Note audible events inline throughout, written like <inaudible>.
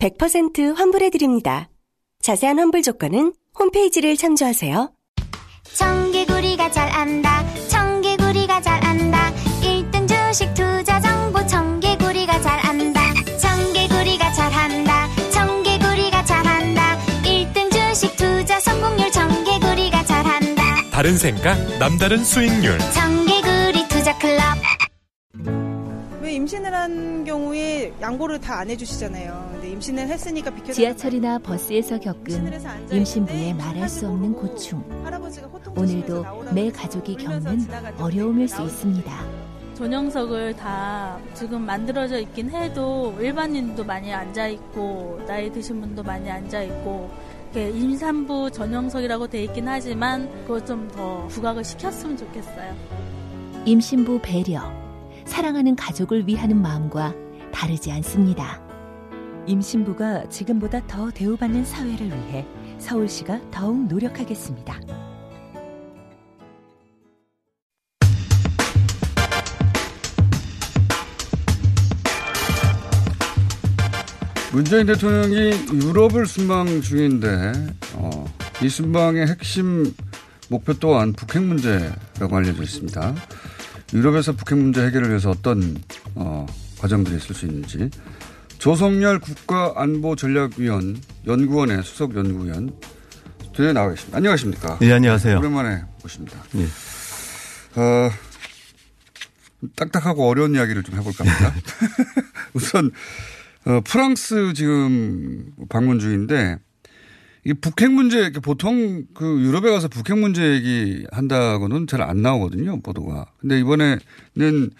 100% 환불해드립니다. 자세한 환불 조건은 홈페이지를 참조하세요. 청개구리가 잘 안다 청개구리가 잘 안다 1등 주식 투자 정보 청개구리가 잘 안다 청개구리가 잘 한다 청개구리가 잘 한다 1등 주식 투자 성공률 청개구리가 잘 한다 다른 생각, 남다른 수익률. 청개구리 투자 클럽 왜 임신을 한 경우에 양보를 다 안 해주시잖아요. 임신을 했으니까 비켜. 지하철이나 버스에서 겪은 임신부의 말할 수 없는 고충. 오늘도 매 가족이 겪는 어려움일 수 있습니다. 전용석을 다 지금 만들어져 있긴 해도 일반인도 많이 앉아 있고 나이 드신 분도 많이 앉아 있고 이렇게 임산부 전용석이라고 돼 있긴 하지만 그거 좀더 부각을 시켰으면 좋겠어요. 임신부 배려, 사랑하는 가족을 위하는 마음과 다르지 않습니다. 임신부가 지금보다 더 대우받는 사회를 위해 서울시가 더욱 노력하겠습니다. 문재인 대통령이 유럽을 순방 중인데 어, 이 순방의 핵심 목표 또한 북핵 문제라고 알려져 있습니다. 유럽에서 북핵 문제 해결을 위해서 어떤 어, 과정들이 있을 수 있는지 조성열 국가안보전략위원 연구원의 수석 연구위원 스튜디오에 나와 계십니다. 안녕하십니까? 네, 안녕하세요. 오랜만에 모십니다. 예. 어, 딱딱하고 어려운 이야기를 좀 해볼까 합니다. <laughs> <laughs> 우선 어, 프랑스 지금 방문 중인데 이 북핵 문제 보통 그 유럽에 가서 북핵 문제 얘기 한다고는 잘 안 나오거든요 보도가. 근데 이번에는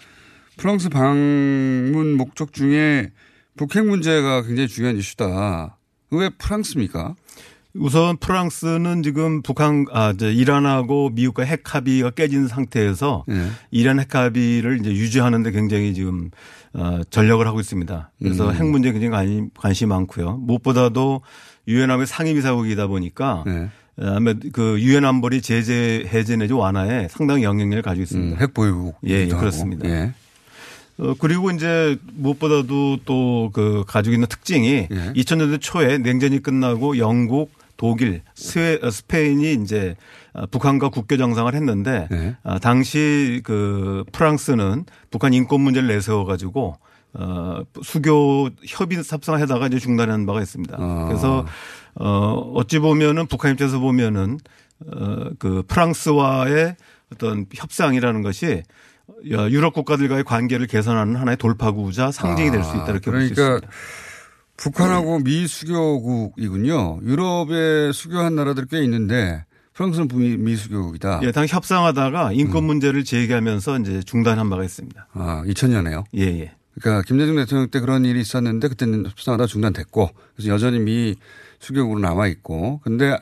프랑스 방문 목적 중에 북핵 문제가 굉장히 중요한 이슈다. 왜 프랑스입니까? 우선 프랑스는 지금 북한 아 이제 이란하고 미국과 핵 합의가 깨진 상태에서 네. 이란 핵 합의를 이제 유지하는데 굉장히 지금 어 전력을 하고 있습니다. 그래서 음. 핵 문제에 굉장히 관심, 관심이 많고요. 무엇보다도 유엔 안보의 상임이사국이다 보니까 네. 아마 그 유엔 안보리 제재 해제 내지 완화에 상당히 영향력을 가지고 있습니다. 음, 핵 보유국. 예, 예 그렇습니다. 예. 어, 그리고 이제 무엇보다도 또 그 가지고 있는 특징이 예. 2000년대 초에 냉전이 끝나고 영국, 독일, 스웨, 어, 스페인이 이제 어, 북한과 국교 정상을 했는데 예. 아, 당시 그 프랑스는 북한 인권 문제를 내세워 가지고 어, 수교 협의 협상하다가 이제 중단한 바가 있습니다. 아. 그래서 어, 어찌 보면은 북한 입장에서 보면은 어, 그 프랑스와의 어떤 협상이라는 것이 유럽 국가들과의 관계를 개선하는 하나의 돌파구자 상징이 될 수 있다 이렇게 볼수 그러니까 있습니다. 북한하고 미 수교국이군요. 유럽에 수교한 나라들 꽤 있는데 프랑스는 미, 미 수교국이다. 예, 당 협상하다가 인권 음. 문제를 제기하면서 이제 중단한 바가 있습니다. 아, 2000년에요. 예, 예. 그러니까 김대중 대통령 때 그런 일이 있었는데 그때는 협상하다 중단됐고 그래서 여전히 미 수교국으로 남아 있고 근데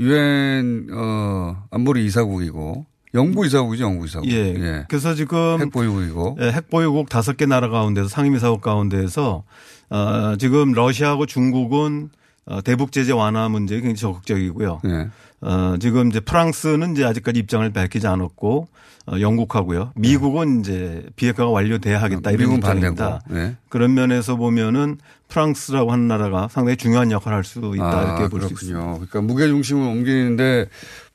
유엔 어 안보리 이사국이고 영부 이사국이죠, 영부 이사국. 예. 그래서 지금 핵 보유국이고 예, 핵 보유국 다섯 개 나라 가운데서 상임이사국 가운데서 어, 지금 러시아하고 중국은 어, 대북 제재 완화 문제에 굉장히 적극적이고요. 예. 어, 지금 이제 프랑스는 이제 아직까지 입장을 밝히지 않았고 어, 영국하고요. 미국은 이제 비핵화가 완료돼야 하겠다 이런 입장입니다. 네. 그런 면에서 보면은 프랑스라고 하는 나라가 상당히 중요한 역할을 할 수 있다 아, 이렇게 볼수 그렇군요. 있습니다. 그러니까 무게 중심을 옮기는데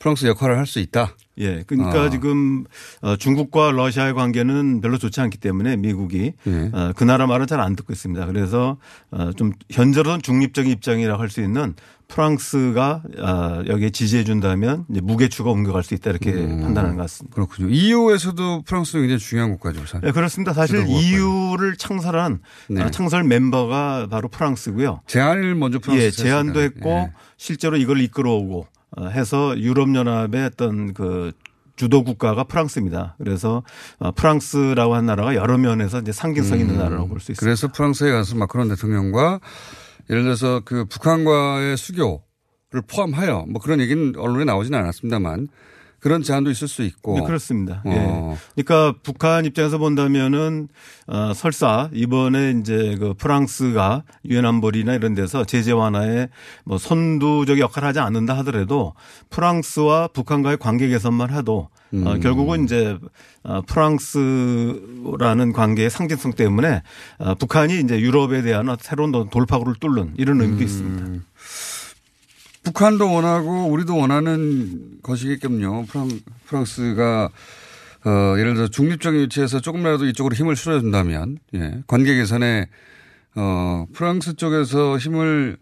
프랑스 역할을 할 수 있다. 예. 그러니까 아. 지금 어, 중국과 러시아의 관계는 별로 좋지 않기 때문에 미국이 예. 어, 그 나라 말은 잘안 듣고 있습니다. 그래서 어, 좀 현재로는 중립적인 입장이라고 할 수 있는 프랑스가 아, 여기에 지지해 준다면 무게추가 옮겨갈 수 있다 이렇게 음. 판단하는 것 같습니다. 그렇군요. EU에서도 프랑스는 굉장히 중요한 국가죠. 사실. 네, 그렇습니다. 사실. EU를 창설한 네. 아, 창설 멤버가 바로 프랑스고요. 제안을 먼저 프랑스 예, 제안도 했고 예. 실제로 이걸 이끌어오고 어, 해서 유럽연합의 어떤 그 주도 국가가 프랑스입니다. 그래서 어, 프랑스라고 한 나라가 여러 면에서 이제 상징성 있는 음. 나라라고 볼 수 있습니다. 그래서 프랑스에 가서 마크론 대통령과 예를 들어서 그 북한과의 수교를 포함하여 뭐 그런 얘기는 언론에 나오지는 않았습니다만 그런 제한도 있을 수 있고. 네, 그렇습니다. 어. 예. 그러니까 북한 입장에서 본다면은 어, 설사 이번에 이제 그 프랑스가 유엔 안보리나 이런 데서 제재 완화에 뭐 선두적 역할을 하지 않는다 하더라도 프랑스와 북한과의 관계 개선만 해도 어, 음. 어, 결국은 이제 어, 프랑스라는 관계의 상징성 때문에 어, 북한이 이제 유럽에 대한 새로운 돌파구를 뚫는 이런 의미도 음. 있습니다. 북한도 원하고 우리도 원하는 것이겠군요. 프랑스가 어, 예를 들어 중립적인 위치에서 조금이라도 이쪽으로 힘을 실어준다면, 예. 관계 개선에, 어, 프랑스 쪽에서 힘을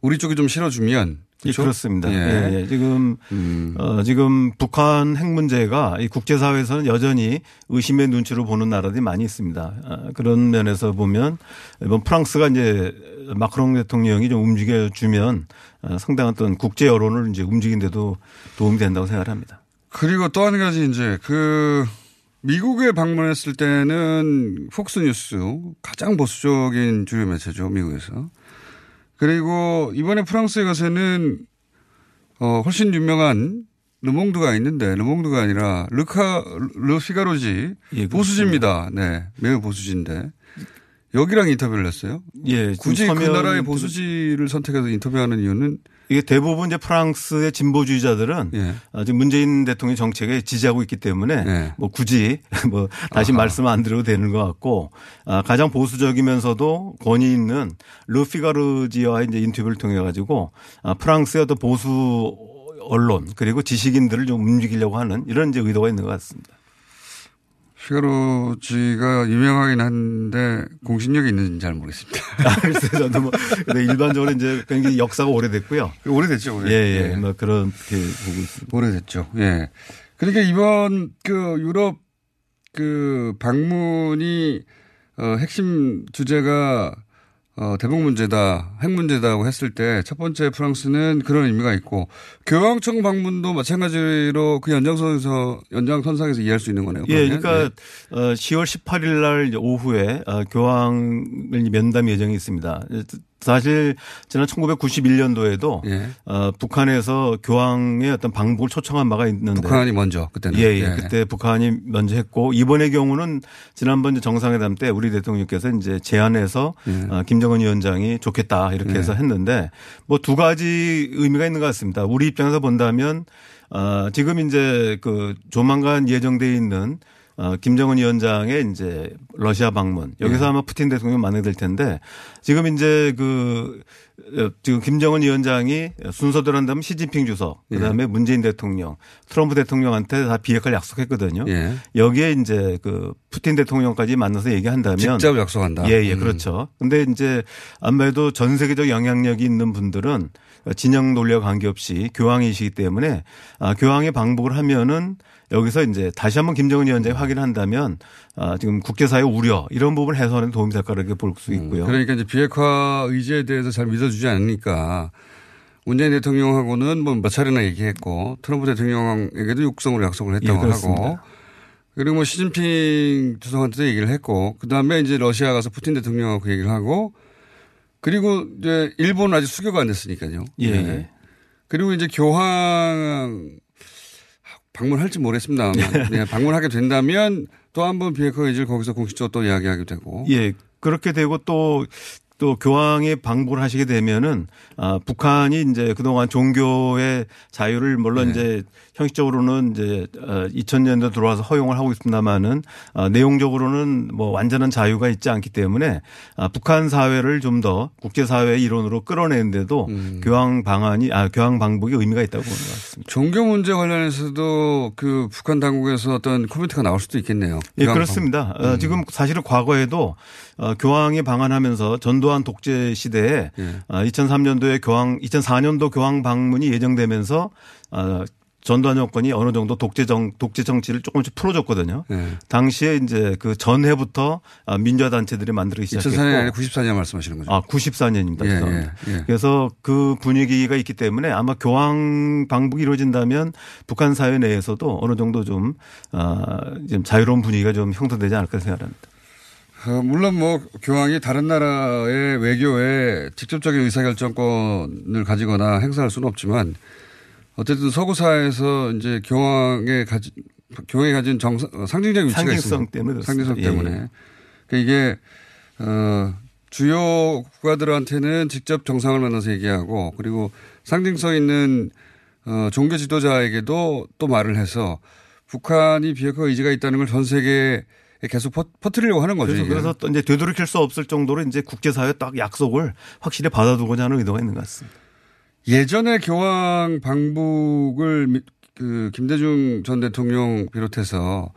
우리 쪽이 좀 실어주면 그렇죠? 예, 그렇습니다. 예. 예, 지금 음. 어, 지금 북한 핵 문제가 이 국제사회에서는 여전히 의심의 눈치로 보는 나라들이 많이 있습니다. 어, 그런 면에서 보면 이번 프랑스가 이제 마크롱 대통령이 좀 움직여 주면 어, 상당한 어떤 국제 여론을 이제 움직인데도 도움이 된다고 생각합니다. 그리고 또 한 가지 이제 그 미국에 방문했을 때는 폭스뉴스 가장 보수적인 주요 매체죠 미국에서. 그리고 이번에 프랑스에 가서는 어 훨씬 유명한 르몽드가 있는데 르몽드가 아니라 르카 르피가로지 예, 보수지입니다. 네, 매우 보수지인데 여기랑 인터뷰를 했어요. 예, 굳이 그 나라의 보수지를 선택해서 인터뷰하는 이유는 이게 대부분 이제 프랑스의 진보주의자들은 예. 지금 문재인 대통령 정책에 지지하고 있기 때문에 예. 뭐 굳이 <laughs> 뭐 다시 아하. 말씀 안 드려도 되는 것 같고 아, 가장 보수적이면서도 권위 있는 르피가르지와의 이제 인터뷰를 통해 가지고 아, 프랑스의 어떤 보수 언론 그리고 지식인들을 좀 움직이려고 하는 이런 이제 의도가 있는 것 같습니다. 피가로지가 유명하긴 한데 공신력이 있는지는 잘 모르겠습니다. <laughs> 아, 글쎄요. 저도 뭐 일반적으로 이제 굉장히 역사가 오래됐고요. 오래됐죠. 오래. 예, 예. 뭐 그렇게 보고 있습니다. 오래됐죠. 예. 그러니까 이번 그 유럽 그 방문이 어 핵심 주제가 어, 대북 문제다, 핵 문제다고 했을 때 첫 번째 프랑스는 그런 의미가 있고 교황청 방문도 마찬가지로 그 연장선에서 연장선상에서 이해할 수 있는 거네요. 예, 그러니까 네. 어, 10월 18일 날 오후에 어, 교황을 면담 예정이 있습니다. 사실 지난 1991년도에도 예. 어, 북한에서 교황의 어떤 방북을 초청한 바가 있는데 북한이 먼저 그때는 예, 예. 예. 그때 북한이 먼저 했고 이번의 경우는 지난번 정상회담 때 우리 대통령께서 이제 제안해서 예. 어, 김정은 위원장이 좋겠다 이렇게 해서 예. 했는데 뭐 두 가지 의미가 있는 것 같습니다. 우리 입장에서 본다면 어, 지금 이제 그 조만간 예정돼 있는 어, 김정은 위원장의 이제 러시아 방문 여기서 네. 아마 푸틴 대통령 만나게 될 텐데 지금 이제 그 어, 지금 김정은 위원장이 순서대로 한다면 시진핑 주석 그다음에 예. 문재인 대통령 트럼프 대통령한테 다 비핵화를 약속했거든요. 예. 여기에 이제 그 푸틴 대통령까지 만나서 얘기한다면 직접 약속한다. 예, 예, 음. 그렇죠. 근데 이제 아무래도 전 세계적 영향력이 있는 분들은 진영 논리와 관계없이 교황이시기 때문에 아, 교황의 방북을 하면은 여기서 이제 다시 한번 김정은 위원장이 확인한다면 아, 지금 국제사회 우려 이런 부분 해소하는 도움이 될 거라고 볼수 있고요. 음, 그러니까 이제 비핵화 의지에 대해서 잘 믿어주지 않으니까 문재인 대통령하고는 뭐몇 차례나 얘기했고 트럼프 대통령에게도 육성으로 약속을 했다고 예, 하고 그리고 뭐 시진핑 주석한테도 얘기를 했고 그 다음에 이제 러시아 가서 푸틴 대통령하고 얘기를 하고 그리고 이제 일본은 아직 수교가 안 됐으니까요. 예. 네. 그리고 이제 교황 방문할지 모르겠습니다. 네, 방문하게 된다면 또 한 번 비핵화 의지를 거기서 공식적으로 또 이야기하게 되고. 예. 그렇게 되고 또 또 교황의 방북을 하시게 되면은 아, 북한이 이제 그동안 종교의 자유를 물론 네. 이제 형식적으로는 이제 2000년대 어, 들어와서 허용을 하고 있습니다만은 아, 내용적으로는 뭐 완전한 자유가 있지 않기 때문에 아, 북한 사회를 좀 더 국제 사회의 일원으로 끌어내는데도 음. 교황 방안이 아 교황 방북이 의미가 있다고 보는 것 같습니다. 종교 문제 관련해서도 그 북한 당국에서 어떤 코멘트가 나올 수도 있겠네요. 예, 그렇습니다. 어, 음. 지금 사실은 과거에도 어, 교황이 방한하면서 전 두환 독재 시대에 예. 2003년도에 어, 교황 2004년도 교황 방문이 예정되면서 어, 전두환 정권이 어느 정도 독재정 독재 정치를 조금씩 풀어줬거든요. 네. 당시에 이제 그 전해부터 민주화 단체들이 만들기 시작했고 2004년 94년 말씀하시는 거죠? 아 94년입니다. 예, 예, 예. 그래서 그 분위기가 있기 때문에 아마 교황 방북이 이루어진다면 북한 사회 내에서도 어느 정도 좀, 아, 좀 자유로운 분위기가 좀 형성되지 않을까 생각합니다. 어, 물론 뭐 교황이 다른 나라의 외교에 직접적인 의사결정권을 가지거나 행사할 수는 없지만 어쨌든 서구 사회에서 이제 교황의 가지 교황이 가진 정 상징적 위치가 상징성 있습니다. 때문에 상징성 때문에 예. 그러니까 이게 어 주요 국가들한테는 직접 정상을 만나서 얘기하고 그리고 상징성 있는 어 종교 지도자에게도 또 말을 해서 북한이 비핵화 의지가 있다는 걸 전 세계에 계속 퍼뜨리려고 하는 거죠. 그래서, 그래서 또 이제 되돌이킬 수 없을 정도로 이제 국제사회 딱 약속을 확실히 받아두고자 하는 의도가 있는 것 같습니다. 예전에 교황 방북을 그 김대중 전 대통령 비롯해서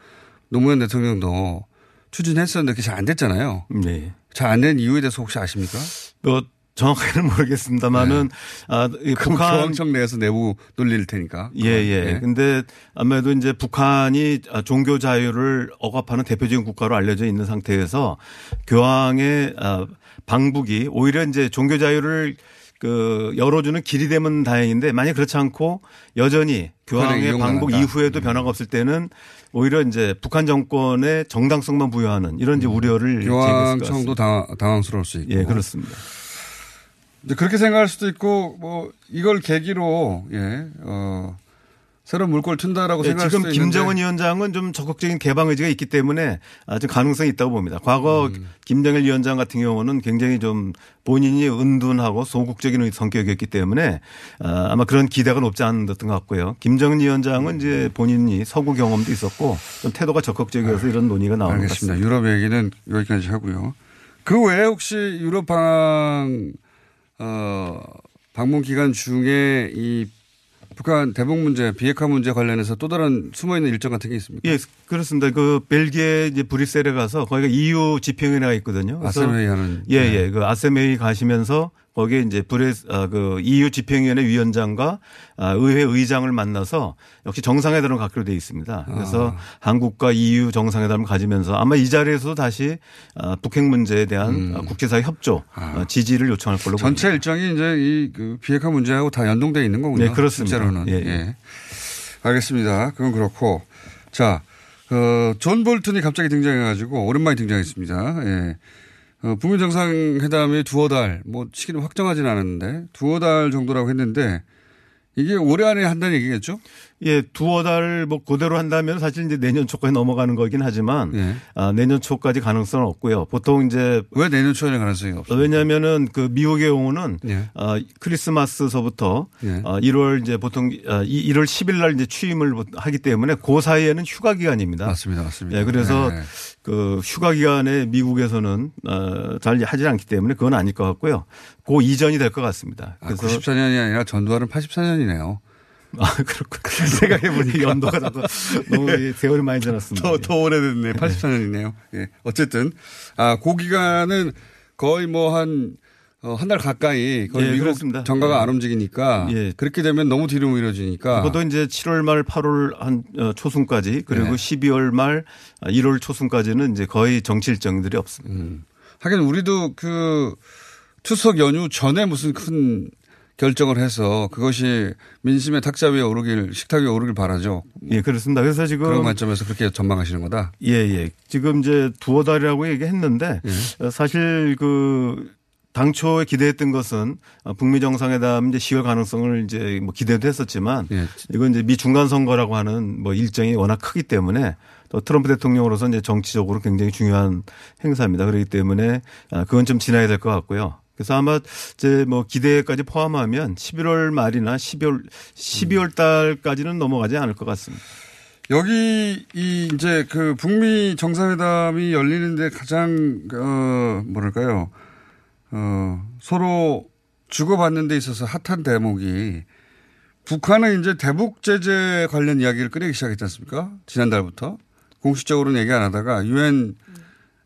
노무현 대통령도 추진했었는데 그게 잘 안 됐잖아요. 네. 잘 안 된 이유에 대해서 혹시 아십니까? 뭐 정확하게는 모르겠습니다만은 네. 아, 북한 교황청 내에서 내부 논리일 테니까. 예, 예. 네. 근데 아무래도 이제 북한이 종교 자유를 억압하는 대표적인 국가로 알려져 있는 상태에서 교황의 아, 방북이 오히려 이제 종교 자유를 그 열어주는 길이 되면 다행인데 만약 그렇지 않고 여전히 교황의 방북 이후에도 음. 변화가 없을 때는 오히려 이제 북한 정권의 정당성만 부여하는 이런 이제 음. 우려를 교황청도 당, 당황스러울 수 있고. 예, 그렇습니다. 이제 그렇게 생각할 수도 있고 뭐 이걸 계기로 예, 어, 새로운 물꼬를 튼다라고 네, 생각할 지금 김정은 위원장은 좀 적극적인 개방 의지가 있기 때문에 아주 가능성이 있다고 봅니다. 과거 음. 김정일 위원장 같은 경우는 굉장히 좀 본인이 은둔하고 소극적인 성격이었기 때문에 아, 아마 그런 기대가 높지 않았던 것 같고요. 김정은 위원장은 이제 본인이 서구 경험도 있었고 좀 태도가 적극적이어서 이런 논의가 나오는 것 같습니다. 유럽 얘기는 여기까지 하고요. 그 외에 혹시 유럽 방 어, 방문 기간 중에 이 북한 대북 문제, 비핵화 문제 관련해서 또 다른 숨어 있는 일정 같은 게 있습니까? 예, 그렇습니다. 그 벨기에 이제 브뤼셀에 가서 거기가 EU 집행위원회가 있거든요. 아세메이 하는. 예, 예. 그 아셈에 가시면서 거기에 이제 브레 아, 그 EU 집행위원회 위원장과 아, 의회 의장을 만나서 역시 정상회담을 갖기로 되어 있습니다. 그래서 아. 한국과 EU 정상회담을 가지면서 아마 이 자리에서도 다시 아, 북핵 문제에 대한 음. 국제사회 협조 아. 어, 지지를 요청할 걸로 전체 보입니다. 일정이 이제 이 그 비핵화 문제하고 다 연동되어 있는 거군요. 네, 그렇습니다. 실제로는. 예. 예. 알겠습니다. 그건 그렇고 자, 어, 존 볼튼이 갑자기 등장해 가지고 오랜만에 등장했습니다. 예. 어, 북미 정상회담이 두어 달, 뭐 시기는 확정하지는 않았는데 두어 달 정도라고 했는데 이게 올해 안에 한다는 얘기겠죠? 예, 두어 달 뭐 그대로 한다면 사실 이제 내년 초까지 넘어가는 거긴 하지만 예. 아, 내년 초까지 가능성은 없고요. 보통 이제 왜 내년 초에 가능성이 없어요? 왜냐하면은 그 미국의 경우는 예. 아, 크리스마스서부터 예. 아, 1월 이제 보통 아, 1월 10일 날 이제 취임을 하기 때문에 그 사이에는 휴가 기간입니다. 맞습니다, 맞습니다. 예, 그래서 네. 그 휴가 기간에 미국에서는 어, 잘 하지 않기 때문에 그건 아닐 것 같고요. 그 이전이 될 것 같습니다. 아, 그래서 아, 94년이 아니라 전두환은 84년이네요. 아, 그렇군. <laughs> 생각해보니 연도가 나도 너무 세월이 많이 지났습니다. 더, 더 오래됐네. 84년이네요. 예. 어쨌든, 아, 그 기간은 거의 뭐 한, 어, 한 달 가까이 거의 예, 미국 그렇습니다. 정가가 예. 안 움직이니까 예. 그렇게 되면 너무 뒤로 미뤄지니까 그것도 이제 7월 말 8월 한 어, 초순까지 그리고 예. 12월 말 1월 초순까지는 이제 거의 정치 일정들이 없습니다. 음. 하긴 우리도 그 추석 연휴 전에 무슨 큰 결정을 해서 그것이 민심의 탁자 위에 오르길 식탁 위에 오르길 바라죠. 예, 그렇습니다. 그래서 지금 그런 관점에서 그렇게 전망하시는 거다. 예, 예. 지금 이제 두어 달이라고 얘기했는데 예. 사실 그 당초에 기대했던 것은 북미 정상회담 이제 시월 가능성을 이제 뭐 기대도 했었지만 예. 이건 이제 미 중간 선거라고 하는 뭐 일정이 워낙 크기 때문에 또 트럼프 대통령으로서 이제 정치적으로 굉장히 중요한 행사입니다. 그렇기 때문에 그건 좀 지나야 될 것 같고요. 그래서 아마 이제 뭐 기대까지 포함하면 11월 말이나 12월 12월 달까지는 넘어가지 않을 것 같습니다. 여기 이 이제 그 북미 정상회담이 열리는데 가장 어 뭐랄까요 어 서로 주고받는 데 있어서 핫한 대목이 북한은 이제 대북 제재 관련 이야기를 꺼내기 시작했지 않습니까? 지난달부터 공식적으로는 얘기 안 하다가 유엔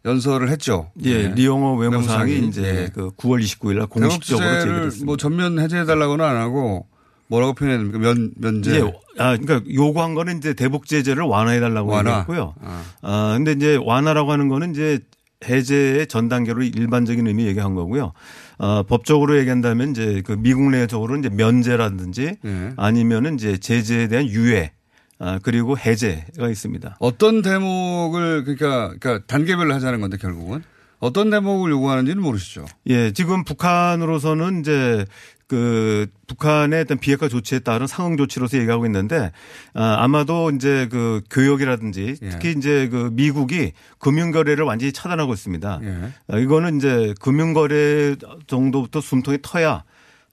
연설을 했죠. 예, 네. 리용호 외무상이, 외무상이 이제 네. 그 9월 29일 날 공식적으로 제기됐습니다. 뭐 전면 해제해 달라고는 안 하고 뭐라고 표현해야 됩니까? 면, 면제. 예. 아, 그러니까 요구한 거는 이제 대북 제재를 완화해 달라고 완화. 얘기했고요. 아. 아, 근데 이제 완화라고 하는 거는 이제 해제의 전 단계로 일반적인 의미 얘기한 거고요. 어, 법적으로 얘기한다면 이제 그 미국 내적으로 이제 면제라든지 네. 아니면은 이제 제재에 대한 유예 아, 그리고 해제가 있습니다. 어떤 대목을 그러니까 그러니까 단계별로 하자는 건데 결국은 어떤 대목을 요구하는지는 모르시죠. 예, 지금 북한으로서는 이제 그 북한의 어떤 비핵화 조치에 따른 상응 조치로서 얘기하고 있는데 아, 아마도 이제 그 교역이라든지 예. 특히 이제 그 미국이 금융 거래를 완전히 차단하고 있습니다. 예. 아, 이거는 이제 금융 거래 정도부터 숨통이 터야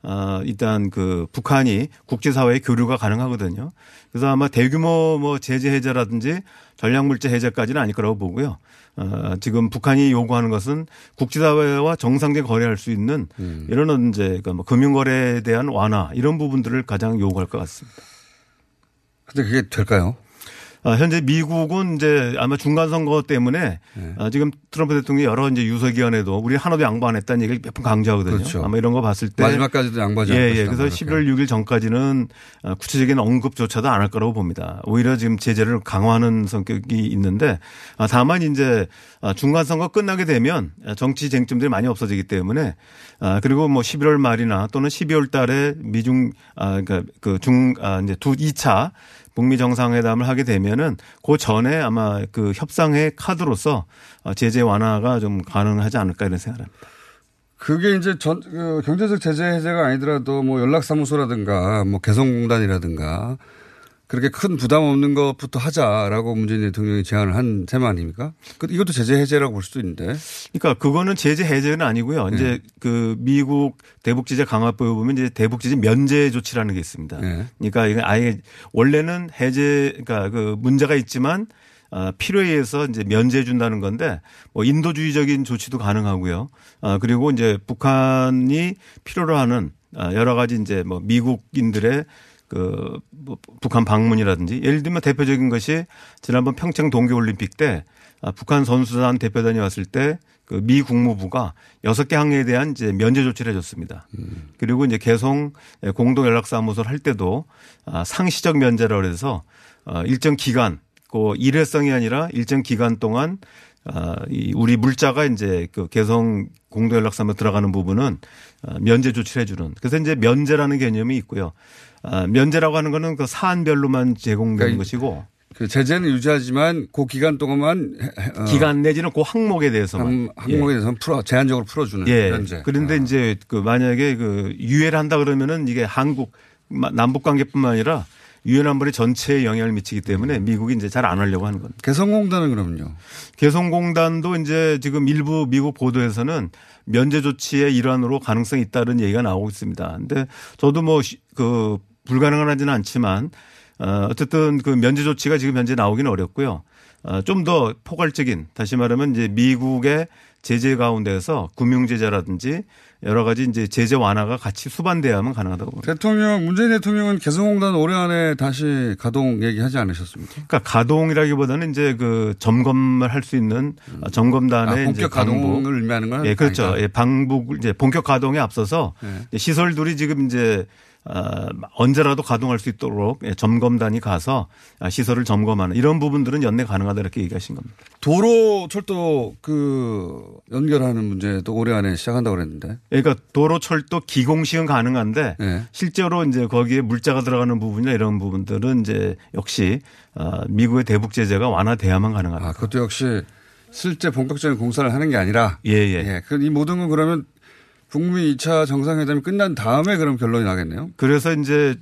아, 일단 그 북한이 국제사회의 교류가 가능하거든요. 그래서 아마 대규모 뭐 제재 해제라든지 전략물자 해제까지는 아닐 거라고 보고요. 어, 지금 북한이 요구하는 것은 국제사회와 정상적인 거래할 수 있는 음. 이런 이제 그러니까 뭐 금융거래에 대한 완화 이런 부분들을 가장 요구할 것 같습니다. 근데 그게 될까요? 아, 현재 미국은 이제 아마 중간 선거 때문에 네. 아, 지금 트럼프 대통령이 여러 이제 유서기관에도 우리 하나도 양보 안 했다는 얘기를 몇 번 강조하거든요. 그렇죠. 아마 이런 거 봤을 때 마지막까지도 양보하지 예, 예. 그래서 11월 6일 전까지는 아, 구체적인 언급조차도 안 할 거라고 봅니다. 오히려 지금 제재를 강화하는 성격이 있는데 다만 이제 중간 선거 끝나게 되면 정치 쟁점들이 많이 없어지기 때문에 그리고 뭐 11월 말이나 또는 12월 달에 미중 아 그러니까 그중 아, 이제 두 2차 북미 정상회담을 하게 되면은 그 전에 아마 그 협상의 카드로서 어, 제재 완화가 좀 가능하지 않을까 이런 생각을 합니다. 그게 이제 전, 그 경제적 제재 해제가 아니더라도 뭐 연락사무소라든가 뭐 개성공단이라든가 그렇게 큰 부담 없는 것부터 하자라고 문재인 대통령이 제안을 한셈 아닙니까? 그 이것도 제재 해제라고 볼 수도 있는데. 그러니까 그거는 제재 해제는 아니고요. 네. 이제 그 미국 대북 제재 강화법에 보면 이제 대북 제재 면제 조치라는 게 있습니다. 네. 그러니까 이거 아예 원래는 해제 그러니까 그 문제가 있지만 어, 필요에 의해서 이제 면제해 준다는 건데 뭐 인도주의적인 조치도 가능하고요. 어, 그리고 이제 북한이 필요로 하는 어, 여러 가지 이제 뭐 미국인들의 그 뭐 북한 방문이라든지 예를 들면 대표적인 것이 지난번 평창 동계올림픽 때 아, 북한 선수단 대표단이 왔을 때 그 미 국무부가 여섯 개 항해에 대한 이제 면제 조치를 해줬습니다. 음. 그리고 이제 개성 공동 연락사무소를 할 때도 아, 상시적 면제라고 해서 어, 일정 기간 그 일회성이 아니라 일정 기간 동안 아, 이 우리 물자가 이제 그 개성 공동 연락사무소 들어가는 부분은 면제 조치를 해주는 그래서 이제 면제라는 개념이 있고요. 아, 면제라고 하는 거는 그 사안별로만 제공되는 그러니까 것이고 그 제재는 유지하지만 그 기간 동안만 어 기간 내지는 그 항목에 대해서만 항 목에 예. 대해서는 풀어 제한적으로 풀어주는 예. 면제. 그런데 아. 이제 그 만약에 그 유예를 한다 그러면은 이게 한국 남북 관계뿐만 아니라 유엔 안보리 전체에 영향을 미치기 때문에 미국이 이제 잘 안 하려고 하는 겁니다. 개성공단은 그러면요? 개성공단도 이제 지금 일부 미국 보도에서는 면제 조치의 일환으로 가능성이 있다는 얘기가 나오고 있습니다. 근데 저도 뭐 그 불가능은 하지는 않지만 어, 어쨌든 그 면제 조치가 지금 현재 나오기는 어렵고요. 어, 좀 더 포괄적인 다시 말하면 이제 미국의 제재 가운데서 금융 제재라든지 여러 가지 이제 제재 완화가 같이 수반돼야만 가능하다고 봅니다. 대통령 문재인 대통령은 개성공단 올해 안에 다시 가동 얘기하지 않으셨습니까? 그러니까 가동이라기보다는 이제 그 점검을 할 수 있는 음. 점검단의 아, 본격 가동을 의미하는 건 예, 그렇죠. 예, 방북 이제 본격 가동에 앞서서 네. 시설들이 지금 이제 어, 언제라도 가동할 수 있도록 예, 점검단이 가서 시설을 점검하는 이런 부분들은 연내 가능하다 이렇게 얘기하신 겁니다. 도로 철도 그 연결하는 문제도 올해 안에 시작한다고 그랬는데. 그러니까 도로 철도 기공식은 가능한데 네. 실제로 이제 거기에 물자가 들어가는 부분이나 이런 부분들은 이제 역시 어, 미국의 대북 제재가 완화돼야만 가능합니다. 아, 그것도 역시 실제 본격적인 공사를 하는 게 아니라. 예, 예. 예. 그이 모든 건 그러면 북미 2차 정상회담이 끝난 다음에 그럼 결론이 나겠네요. 그래서 이제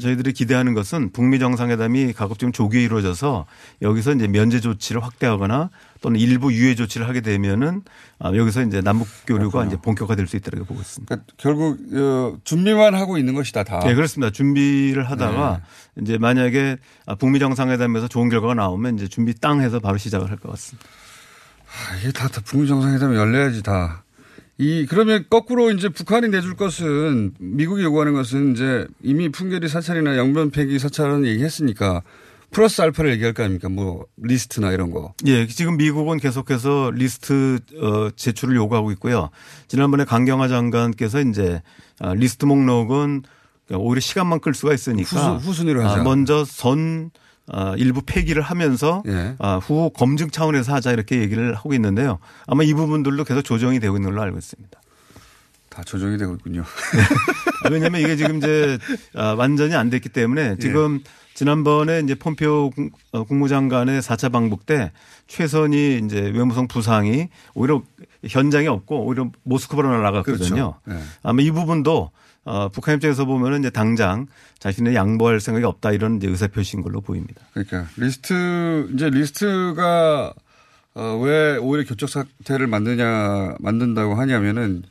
저희들이 기대하는 것은 북미 정상회담이 가급적 조기에 이루어져서 여기서 이제 면제 조치를 확대하거나 또는 일부 유예 조치를 하게 되면은 아, 여기서 이제 남북 교류가 이제 본격화될 수 있다고 보고 있습니다. 그러니까 결국 어, 준비만 하고 있는 것이다 다. 네 그렇습니다. 준비를 하다가 네. 이제 만약에 아, 북미 정상회담에서 좋은 결과가 나오면 이제 준비 땅 해서 바로 시작을 할 것 같습니다. 아, 이게 다, 다 북미 정상회담이 열려야지 다. 이 그러면 거꾸로 이제 북한이 내줄 것은 미국이 요구하는 것은 이제 이미 풍계리 사찰이나 영변 폐기 사찰은 얘기했으니까 플러스 알파를 얘기할 거 아닙니까? 뭐 리스트나 이런 거. 예, 지금 미국은 계속해서 리스트 어 제출을 요구하고 있고요. 지난번에 강경화 장관께서 이제 아, 리스트 목록은 오히려 시간만 끌 수가 있으니까 후순, 후순위로 하자. 아, 먼저 선 어, 일부 폐기를 하면서 예. 어, 후 검증 차원에서 하자 이렇게 얘기를 하고 있는데요. 아마 이 부분들도 계속 조정이 되고 있는 걸로 알고 있습니다. 다 조정이 되고 있군요. 왜냐하면 이게 지금 이제 아, 완전히 안 됐기 때문에 지금 예. 지난번에 이제 폼페오 어, 국무장관의 4차 방북 때 최선희 이제 외무성 부상이 오히려 현장에 없고 오히려 모스크바로 날아갔거든요. 그렇죠. 네. 아마 이 부분도 어, 북한 입장에서 보면은 이제 당장 자신의 양보할 생각이 없다 이런 이제 의사 표시인 걸로 보입니다. 그러니까 리스트 이제 리스트가 어, 왜 오히려 교착 사태를 만드냐 만든다고 하냐면은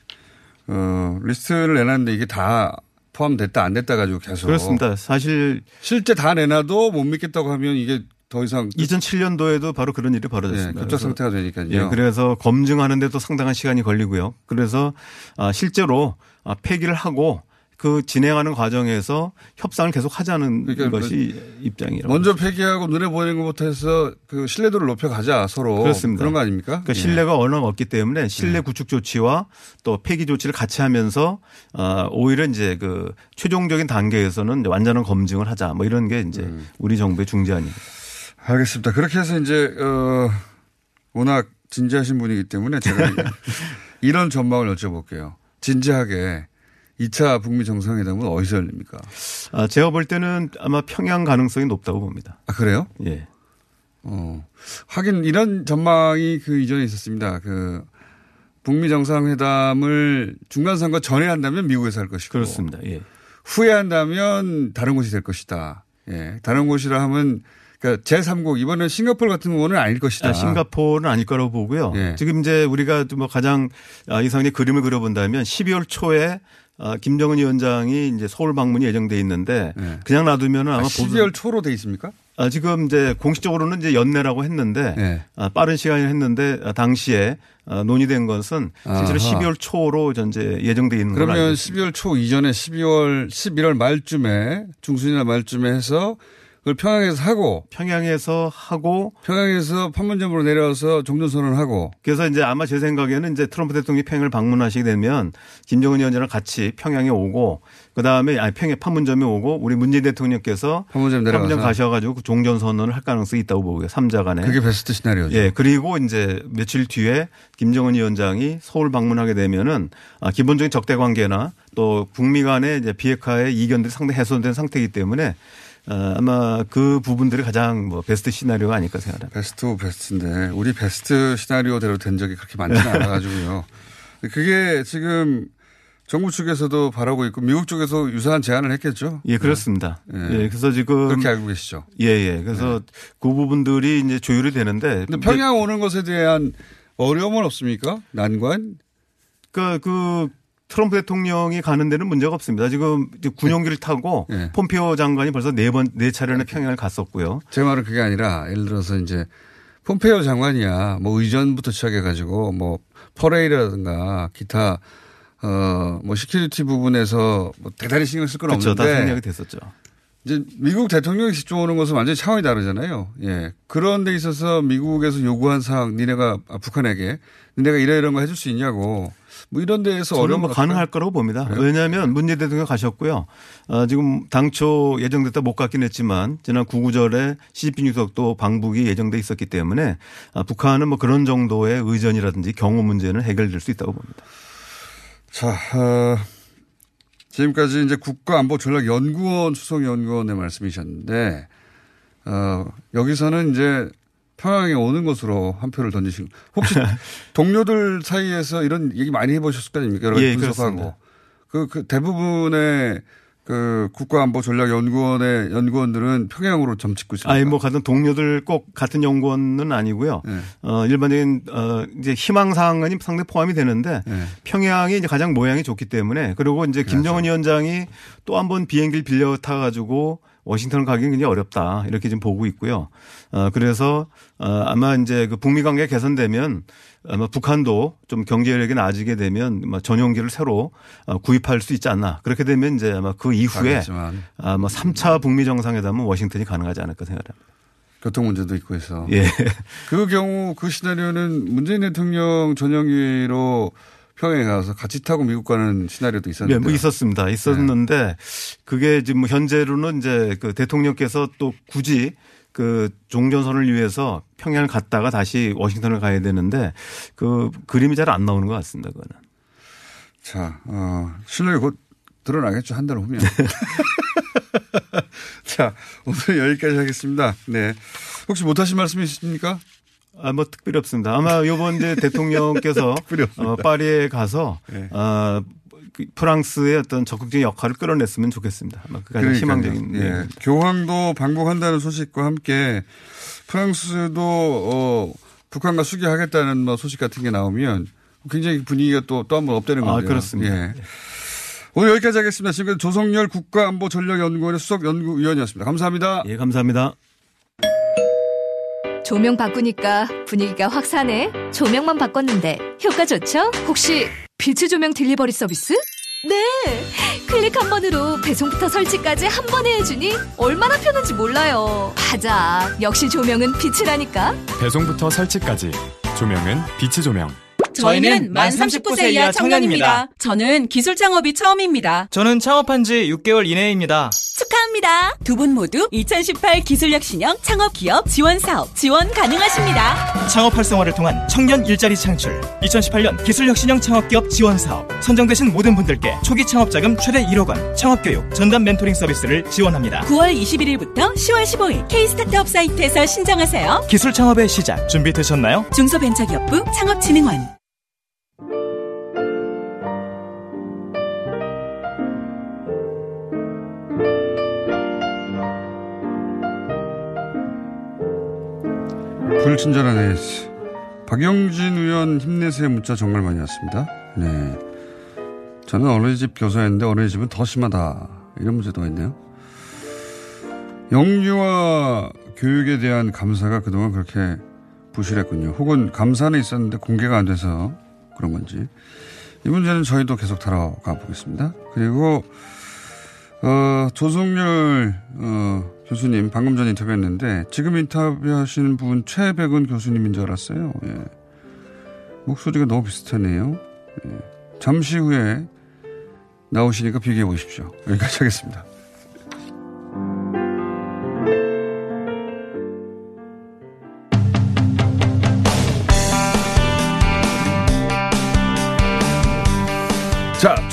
어, 리스트를 내놨는데 이게 다 포함됐다 안 됐다 가지고 계속 그렇습니다. 사실 실제 다 내놔도 못 믿겠다고 하면 이게 더 이상 2007년도에도 바로 그런 일이 벌어졌습니다. 네, 교적 상태가 되니까요. 예, 그래서 검증하는데도 상당한 시간이 걸리고요. 그래서 아, 실제로 아, 폐기를 하고 그 진행하는 과정에서 협상을 계속 하자는 그러니까 것이 그 입장이라고. 먼저 폐기하고 눈에 보이는 것부터 해서 그 신뢰도를 높여가자 서로. 그렇습니다. 그런 거 아닙니까? 그러니까 예. 신뢰가 워낙 없기 때문에 신뢰 예. 구축 조치와 또 폐기 조치를 같이 하면서 어, 오히려 이제 그 최종적인 단계에서는 완전한 검증을 하자 뭐 이런 게 이제 음. 우리 정부의 중재안입니다. 알겠습니다. 그렇게 해서 이제 어 워낙 진지하신 분이기 때문에 제가 <laughs> 이런 전망을 여쭤볼게요. 진지하게 2차 북미 정상회담은 어디서 열립니까? 아, 제가 볼 때는 아마 평양 가능성이 높다고 봅니다. 아, 그래요? 예. 어. 하긴 이런 전망이 그 이전에 있었습니다. 그 북미 정상회담을 중간 선거 전에 한다면 미국에서 할 것이고. 그렇습니다. 예. 후에 한다면 다른 곳이 될 것이다. 예. 다른 곳이라 하면 그러니까 제3국 이번엔 싱가포르 같은 경우는 아닐 것이다. 아, 싱가포르는 아닐 거라고 보고요. 예. 지금 이제 우리가 뭐 가장 아, 이상의 그림을 그려본다면 12월 초에 아, 김정은 위원장이 이제 서울 방문이 예정돼 있는데 네. 그냥 놔두면 아마 아, 12월 초로 돼 있습니까? 아, 지금 이제 공식적으로는 이제 연내라고 했는데 네. 아, 빠른 시간이 했는데 아, 당시에 아, 논의된 것은 실제로 아하. 12월 초로 전제 예정돼 있는. 그러면 12월 초 이전에 12월 11월 말쯤에 중순이나 말쯤에 해서 그걸 평양에서 하고 평양에서 하고 평양에서 판문점으로 내려와서 종전선언을 하고 그래서 이제 아마 제 생각에는 이제 트럼프 대통령이 평양을 방문하시게 되면 김정은 위원장랑 같이 평양에 오고 그다음에 아니 평양 판문점에 오고 우리 문재인 대통령께서 판문점 내려가서 판문점 가셔 가지고 그 종전 선언을 할 가능성이 있다고 보고요. 3자 간에. 그게 베스트 시나리오죠. 예. 그리고 이제 며칠 뒤에 김정은 위원장이 서울 방문하게 되면은 아, 기본적인 적대 관계나 또 북미 간의 이제 비핵화의 이견들이 상당히 해소된 상태이기 때문에 어, 아마 그 부분들이 가장 뭐 베스트 시나리오가 아닐까 생각합니다. best of best인데 우리 베스트 시나리오대로 된 적이 그렇게 많지는 <laughs> 않아가지고요. 그게 지금 정부 측에서도 바라고 있고 미국 쪽에서 유사한 제안을 했겠죠. 예, 그렇습니다. 예. 예 그래서 지금 그렇게 알고 계시죠. 예, 예. 그래서 예. 그 부분들이 이제 조율이 되는데. 근데 평양 오는 것에 대한 어려움은 없습니까? 난관? 그러니까 그 트럼프 대통령이 가는 데는 문제가 없습니다. 지금 군용기를 타고 <laughs> 네. 폼페오 장관이 벌써 네 번, 네 차례나 평양을 갔었고요. 제 말은 그게 아니라 예를 들어서 이제 폼페오 장관이야 뭐 의전부터 시작해 가지고 뭐 퍼레이드라든가 기타 어뭐 security 부분에서 뭐 대단히 신경 쓸 건 없는데 다 생략이 됐었죠. 이제 미국 대통령이 직접 오는 것은 완전히 차원이 다르잖아요. 예. 그런 데 있어서 미국에서 요구한 사항 니네가 아, 북한에게 니네가 이러 이런 거 해줄 수 있냐고 뭐 이런 데에서 어려운 뭐 가능할 거라고 봅니다. 그래요? 왜냐하면 문재인 대통령 가셨고요. 어, 지금 당초 예정됐다 못 갔긴 했지만 지난 구구절에 시진핑 주석도 방북이 예정돼 있었기 때문에 아, 북한은 뭐 그런 정도의 의전이라든지 경호 문제는 해결될 수 있다고 봅니다. 자, 어, 지금까지 이제 국가안보전략연구원 수석연구원의 말씀이셨는데 어, 여기서는 이제 평양에 오는 것으로 한 표를 던지신 혹시 <laughs> 동료들 사이에서 이런 얘기 많이 해보셨을 거 아닙니까? 여러 가지 예, 분석하고 그, 그 대부분의 그 국가안보전략연구원의 연구원들은 평양으로 점찍고 있습니다. 아니 뭐 같은 동료들 꼭 같은 연구원은 아니고요. 네. 어 일반적인 어 이제 희망 사항이 상당히 포함이 되는데 네. 평양이 이제 가장 모양이 좋기 때문에 그리고 이제 김정은 위원장이 또 한 번 비행기를 빌려 타 가지고 워싱턴을 가기는 굉장히 어렵다 이렇게 지금 보고 있고요. 어 그래서 어 아마 이제 그 북미 관계 개선되면 아마 북한도 좀 경제력이 나아지게 되면 전용기를 새로 어, 구입할 수 있지 않나. 그렇게 되면 이제 아마 그 이후에 아마 3차 북미 정상회담은 워싱턴이 가능하지 않을까 생각합니다. 교통 문제도 있고 해서. 예. 그 경우 그 시나리오는 문재인 대통령 전용기로 평양에 가서 같이 타고 미국 가는 시나리오도 있었는데. 네, 뭐 있었습니다. 있었는데 네. 그게 지금 뭐 현재로는 이제 그 대통령께서 또 굳이 그 종전선을 위해서 평양을 갔다가 다시 워싱턴을 가야 되는데 그 그림이 잘 안 나오는 것 같습니다. 그거는. 자, 어, 실력이 곧 드러나겠죠. 한 달 후면. <laughs> <laughs> 자, 오늘 여기까지 하겠습니다. 네. 혹시 못하신 말씀 있으십니까? 아, 뭐 특별히 없습니다. 아마 요번 이제 <laughs> 대통령께서 어, 파리에 가서 네. 어, 프랑스의 어떤 적극적인 역할을 끌어냈으면 좋겠습니다. 아마 그 가장 희망적인. 예. 네. 교황도 방북한다는 소식과 함께 프랑스도 어, 북한과 수교하겠다는 뭐 소식 같은 게 나오면 굉장히 분위기가 또 또 한 번 업되는 거예요. 아, 그렇습니다. 예. 오늘 여기까지 하겠습니다. 지금까지 조성열 국가안보전략연구원의 수석연구위원이었습니다. 감사합니다. 예, 감사합니다. 조명 바꾸니까 분위기가 확 사네. 조명만 바꿨는데 효과 좋죠? 혹시 빛의 조명 딜리버리 서비스? 네! 클릭 한 번으로 배송부터 설치까지 한 번에 해주니 얼마나 편한지 몰라요. 맞아. 역시 조명은 빛이라니까. 배송부터 설치까지. 조명은 빛의 조명. 저희는 만 39세 이하 청년입니다. 저는 기술 창업이 처음입니다. 저는 창업한 지 6개월 이내입니다. 축하합니다. 두 분 모두 2018 기술혁신형 창업 기업 지원 사업 지원 가능하십니다. 창업 활성화를 통한 청년 일자리 창출 2018년 기술혁신형 창업 기업 지원 사업 선정되신 모든 분들께 초기 창업 자금 최대 1억 원 창업 교육 전담 멘토링 서비스를 지원합니다. 9월 21일부터 10월 15일 K 스타트업 사이트에서 신청하세요. 기술 창업의 시작 준비되셨나요? 중소벤처기업부 창업진흥원 불친절한 에이스. 박영진 의원 힘내세요 문자 정말 많이 왔습니다. 네. 저는 어린이집 교사였는데 어린이집은 더 심하다. 이런 문제도 있네요. 영유아 교육에 대한 감사가 그동안 그렇게 부실했군요. 혹은 감사는 있었는데 공개가 안 돼서 그런 건지. 이 문제는 저희도 계속 다뤄가 보겠습니다. 그리고, 어, 조성열, 어, 교수님 방금 전 인터뷰했는데 지금 인터뷰하시는 분 최백은 교수님인 줄 알았어요. 예. 목소리가 너무 비슷하네요. 예. 잠시 후에 나오시니까 비교해 보십시오. 여기까지 하겠습니다.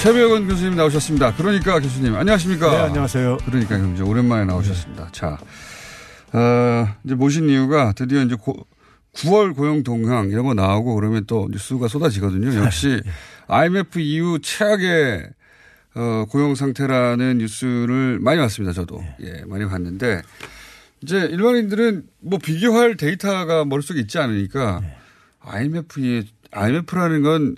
최백원 교수님 나오셨습니다. 그러니까 교수님, 안녕하십니까? 네, 안녕하세요. 그러니까 이제 오랜만에 나오셨습니다. 네. 자, 어, 이제 모신 이유가 드디어 이제 고, 9월 고용 동향 이런 거 나오고 그러면 또 뉴스가 쏟아지거든요. 역시 IMF 이후 최악의 어, 고용 상태라는 뉴스를 많이 봤습니다. 저도. 네. 예, 많이 봤는데 이제 일반인들은 뭐 비교할 데이터가 머릿속에 있지 않으니까 네. IMF, IMF라는 건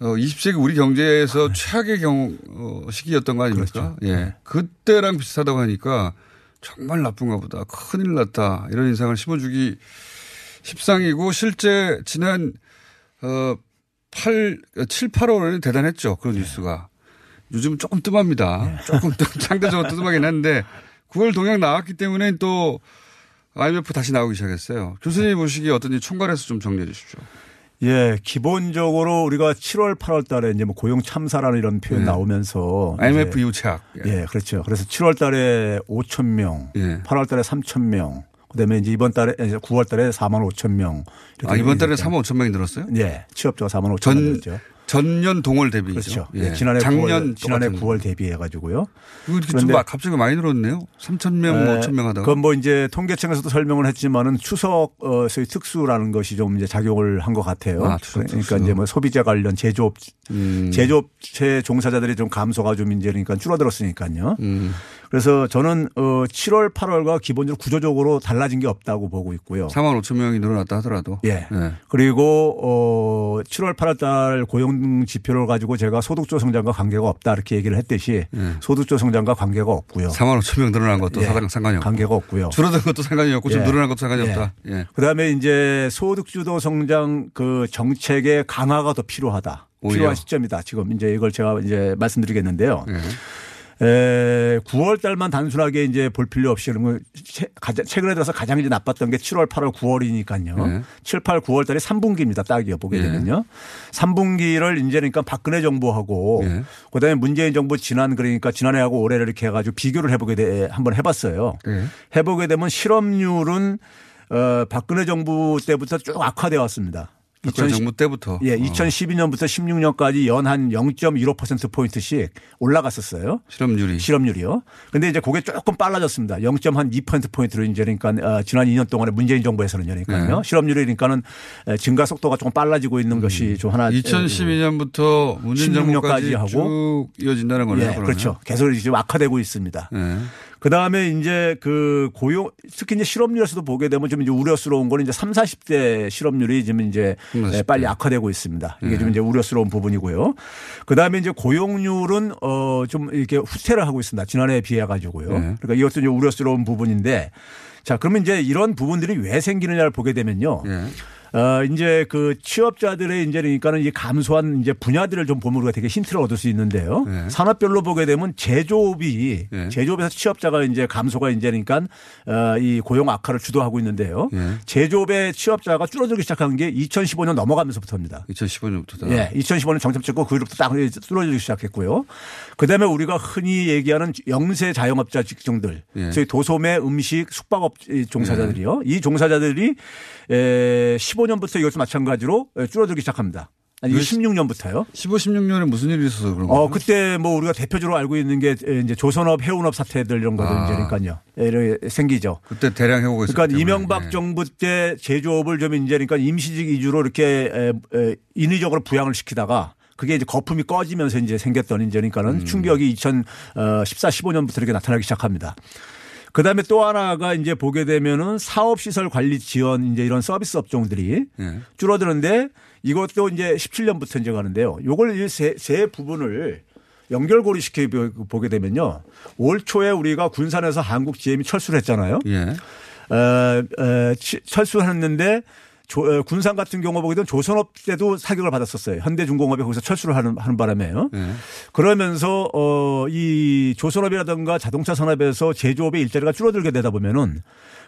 어, 20세기 우리 경제에서 아, 네. 최악의 경, 어, 시기였던 거 아닙니까? 그렇죠. 예. 네. 그때랑 비슷하다고 하니까 정말 나쁜가 보다. 큰일 났다. 이런 인상을 심어주기 십상이고 실제 지난, 어, 8, 7, 8월에는 대단했죠. 그런 네. 뉴스가. 요즘은 조금 뜸합니다. 네. 조금 <laughs> 상대적으로 뜸하긴 한데 9월 동향 나왔기 때문에 또 IMF 다시 나오기 시작했어요. 교수님 네. 보시기에 어떤지 총괄해서 좀 정리해 주십시오. 예, 기본적으로 우리가 7월, 8월 달에 이제 뭐 고용 참사라는 이런 표현 네. 나오면서 IMF 최악. 예. 예. 그렇죠. 그래서 7월 달에 5천 명, 예. 8월 달에 3천 명, 그다음에 이제 이번 달에 이제 9월 달에 4만 5천 명. 아, 이번 달에 4만 5천 명이 늘었어요? 예. 취업자가 4만 5천 명이죠. 전년 동월 대비죠. 그렇죠. 예. 지난해 작년 9월, 지난해 9월 대비해 가지고요. 그런데 갑자기 많이 늘었네요. 3천 명, 네. 5천 명 하다가. 그건 뭐 이제 통계청에서도 설명을 했지만은 추석 어 소위 특수라는 것이 좀 이제 작용을 한 것 같아요. 아, 그러니까 특수. 이제 뭐 소비자 관련 제조업 음. 제조업체 종사자들이 좀 감소가 좀 이제 그러니까 줄어들었으니까요. 음. 그래서 저는 어 7월 8월과 기본적으로 구조적으로 달라진 게 없다고 보고 있고요. 4만 5천 명이 늘어났다 하더라도. 예. 네. 그리고 어 7월 8월 달 고용 지표를 가지고 제가 소득조 성장과 관계가 없다 이렇게 얘기를 했듯이 네. 소득조 성장과 관계가 없고요. 4만 5천 명 늘어난 것도 예. 상관이 없고. 관계가 없고요. 줄어든 것도 상관이 없고 예. 좀 늘어난 것도 상관이 예. 없다. 예. 그다음에 이제 소득주도 성장 그 정책의 강화가 더 필요하다. 오히려. 필요한 시점이다. 지금 이제 이걸 제가 이제 말씀드리겠는데요. 예. 에, 9월 달만 단순하게 이제 볼 필요 없이 그러면 최근에 들어서 가장 이제 나빴던 게 7월, 8월, 9월이니까요. 네. 7, 8, 9월 달이 3분기입니다. 딱이요. 보게 네. 되면요. 3분기를 이제 그러니까 박근혜 정부하고 네. 그다음에 문재인 정부 지난 그러니까 지난해하고 올해를 이렇게 해가지고 비교를 해보게 돼 한번 해봤어요. 네. 해보게 되면 실업률은 어, 박근혜 정부 때부터 쭉 악화되어 왔습니다. 박근혜 정부 때부터. 예, 2012년부터 16년까지 연한 0.15%포인트씩 올라갔었어요. 실업률이. 실업률이요. 근데 이제 그게 조금 빨라졌습니다. 0.2%포인트로 이제 그러니까 어, 지난 2년 동안에 문재인 정부에서는 그러니까요. 네. 실업률이 그러니까는 증가 속도가 조금 빨라지고 있는 음. 것이 좀 하나. 2012년부터 문재인 정부까지 하고 쭉 이어진다는 거네요. 예, 그렇죠. 계속 지금 악화되고 있습니다. 네. 그 다음에 이제 그 고용 특히 이제 실업률에서도 보게 되면 좀 이제 우려스러운 거는 이제 3, 40대 실업률이 지금 이제 30대. 빨리 악화되고 있습니다. 이게 네. 좀 이제 우려스러운 부분이고요. 그 다음에 이제 고용률은 어 좀 이렇게 후퇴를 하고 있습니다. 지난해에 비해 가지고요. 네. 그러니까 이것도 이제 우려스러운 부분인데 자 그러면 이제 이런 부분들이 왜 생기느냐를 보게 되면요. 네. 어, 이제 그 취업자들의 이제 그러니까는 이 감소한 이제 분야들을 좀 보면 우리가 되게 힌트를 얻을 수 있는데요. 네. 산업별로 보게 되면 제조업이 네. 제조업에서 취업자가 이제 감소가 이제 그러니까 어, 이 고용 악화를 주도하고 있는데요. 네. 제조업의 취업자가 줄어들기 시작한 게 2015년 넘어가면서부터입니다. 2015년부터다. 예. 2015년 정점 찍고 그로부터 딱 줄어들기 시작했고요. 그다음에 우리가 흔히 얘기하는 영세 자영업자 직종들, 예. 저희 도소매, 음식, 숙박업 종사자들이요. 이 종사자들이 에 15년부터 이것도 마찬가지로 줄어들기 시작합니다. 아니 16년부터요. 15, 16년에 무슨 일이 있어서 그런 거예요? 어, 그때 뭐 우리가 대표적으로 알고 있는 게 이제 조선업, 해운업 사태들 이런 거들 아. 그러니까요. 이렇게 생기죠. 그때 대량 해오고 있었 그러니까 이명박 네. 정부 때 제조업을 좀 이제 그러니까 임시직 위주로 이렇게 인위적으로 부양을 시키다가 그게 이제 거품이 꺼지면서 이제 생겼던 이제 그러니까는 음. 충격이 2014, 15년부터 이렇게 나타나기 시작합니다. 그 다음에 또 하나가 이제 보게 되면은 사업시설 관리 지원 이제 이런 서비스 업종들이 네. 줄어드는데 이것도 이제 17년부터 이제 가는데요. 요걸 세, 세 부분을 연결고리 시켜 보게 되면요. 올 초에 우리가 군산에서 한국 GM이 철수를 했잖아요. 예. 어, 어, 철수했는데 조, 어, 군산 같은 경우 보게 되면 조선업 때도 사격을 받았었어요. 현대중공업이 거기서 철수를 하는, 하는 바람에요. 네. 그러면서 어, 이 조선업이라든가 자동차 산업에서 제조업의 일자리가 줄어들게 되다 보면은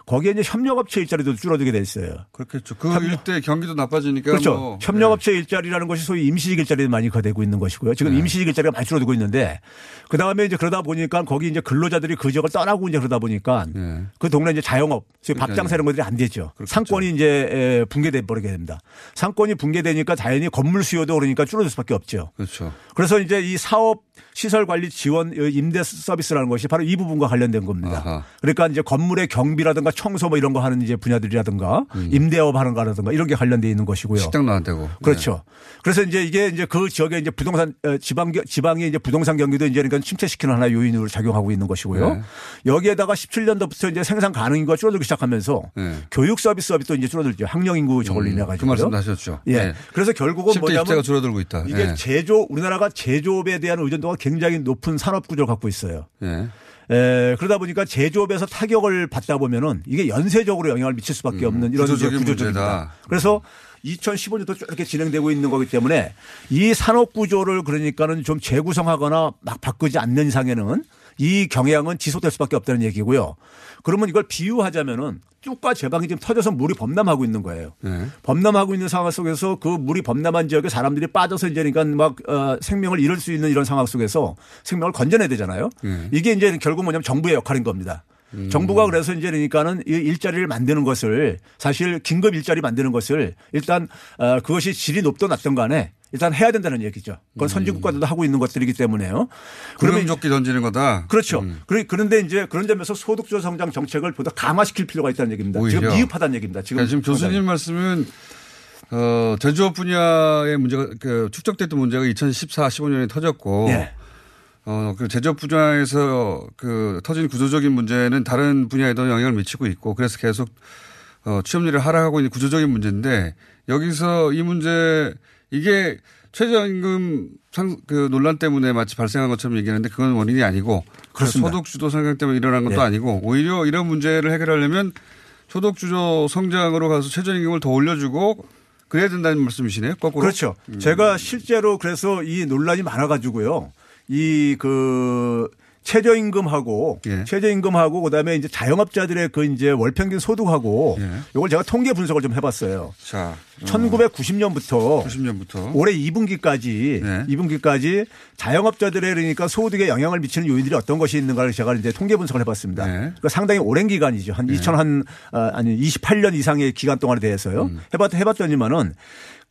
거기에 이제 협력업체 일자리도 줄어들게 돼 있어요. 그렇겠죠. 그 협력. 일대 경기도 나빠지니까 그렇죠. 뭐. 협력업체 네. 일자리라는 것이 소위 임시직 일자리도 많이 되고 있는 것이고요. 지금 네. 임시직 일자리가 많이 줄어들고 있는데 그 다음에 이제 그러다 보니까 거기 이제 근로자들이 그 지역을 떠나고 이제 그러다 보니까 네. 그 동네 이제 자영업, 소위 밥장사 이런 것들이 안 되죠. 그렇겠죠. 상권이 이제 붕괴돼 버리게 됩니다. 상권이 붕괴되니까 자연히 건물 수요도 그러니까 줄어들 수밖에 없죠. 그렇죠. 그래서 이제 이 사업 시설 관리 지원 임대 서비스라는 것이 바로 이 부분과 관련된 겁니다. 아하. 그러니까 이제 건물의 경비라든가 청소 뭐 이런 거 하는 이제 분야들이라든가 음. 임대업 하는 거라든가 이런 게 관련돼 있는 것이고요. 식당도 안 되고. 그렇죠. 네. 그래서 이제 이게 이제 그 지역에 이제 부동산 어, 지방 지방의 이제 부동산 경기도 이제 그러니까 침체시키는 하나의 요인으로 작용하고 있는 것이고요. 네. 여기에다가 17년도부터 이제 생산 가능 인구가 줄어들기 시작하면서 네. 교육 서비스 업이 또 이제 줄어들죠. 학령 인구 저걸 음. 인해 가지고. 그 말씀 하셨죠. 예. 네. 그래서 결국은 뭐냐면 줄어들고 있다. 이게 네. 제조 우리나라가 제조업에 대한 의존도가 굉장히 높은 산업 구조를 갖고 있어요. 네. 에, 그러다 보니까 제조업에서 타격을 받다 보면은 이게 연쇄적으로 영향을 미칠 수밖에 음, 없는 이런 구조적인 구조적입니다. 그래서 2015년도 쭉 이렇게 진행되고 있는 거기 때문에 이 산업 구조를 그러니까는 좀 재구성하거나 막 바꾸지 않는 이상에는 이 경향은 지속될 수밖에 없다는 얘기고요. 그러면 이걸 비유하자면은 뚝과 제방이 지금 터져서 물이 범람하고 있는 거예요. 네. 범람하고 있는 상황 속에서 그 물이 범람한 지역에 사람들이 빠져서 이제 그러니까 막 어, 생명을 잃을 수 있는 이런 상황 속에서 생명을 건져내야 되잖아요. 네. 이게 이제 결국 뭐냐면 정부의 역할인 겁니다. 음. 정부가 그래서 이제 그러니까는 이 일자리를 만드는 것을 사실 긴급 일자리 만드는 것을 일단 어, 그것이 질이 높든 낮든 간에 일단 해야 된다는 얘기죠. 그건 음. 선진 국가들도 하고 있는 것들이기 때문에요. 그러면 조끼 던지는 거다. 그렇죠. 음. 그런데 이제 그런 점에서 소득주 성장 정책을 보다 강화시킬 필요가 있다는 얘기입니다. 오히려. 지금 미흡하다는 얘기입니다. 지금, 지금 교수님 말씀은 어, 제조업 분야의 문제가 그 축적됐던 문제가 2014, 15년에 터졌고 네. 어, 그 제조업 분야에서 그 터진 구조적인 문제는 다른 분야에도 영향을 미치고 있고 그래서 계속 어, 취업률이 하락하고 있는 구조적인 문제인데 여기서 이 문제 이게 최저임금 상, 그 논란 때문에 마치 발생한 것처럼 얘기하는데 그건 원인이 아니고 그렇습니다. 소득 주도 성장 때문에 일어난 것도 네. 아니고 오히려 이런 문제를 해결하려면 소득 주도 성장으로 가서 최저임금을 더 올려주고 그래야 된다는 말씀이시네요. 거꾸로. 그렇죠. 음. 제가 실제로 그래서 이 논란이 많아가지고요. 이그 최저임금하고 예. 최저임금하고 그다음에 이제 자영업자들의 그 이제 월평균 소득하고 예. 이걸 제가 통계 분석을 좀 해봤어요. 자, 어. 1990년부터 90년부터 올해 2분기까지 네. 2분기까지 자영업자들의 그러니까 소득에 영향을 미치는 요인들이 어떤 것이 있는가를 제가 이제 통계 분석을 해봤습니다. 네. 그러니까 상당히 오랜 기간이죠. 한 네. 2000한 아, 아니 28년 이상의 기간 동안에 대해서요. 음. 해봤 해봤더니만은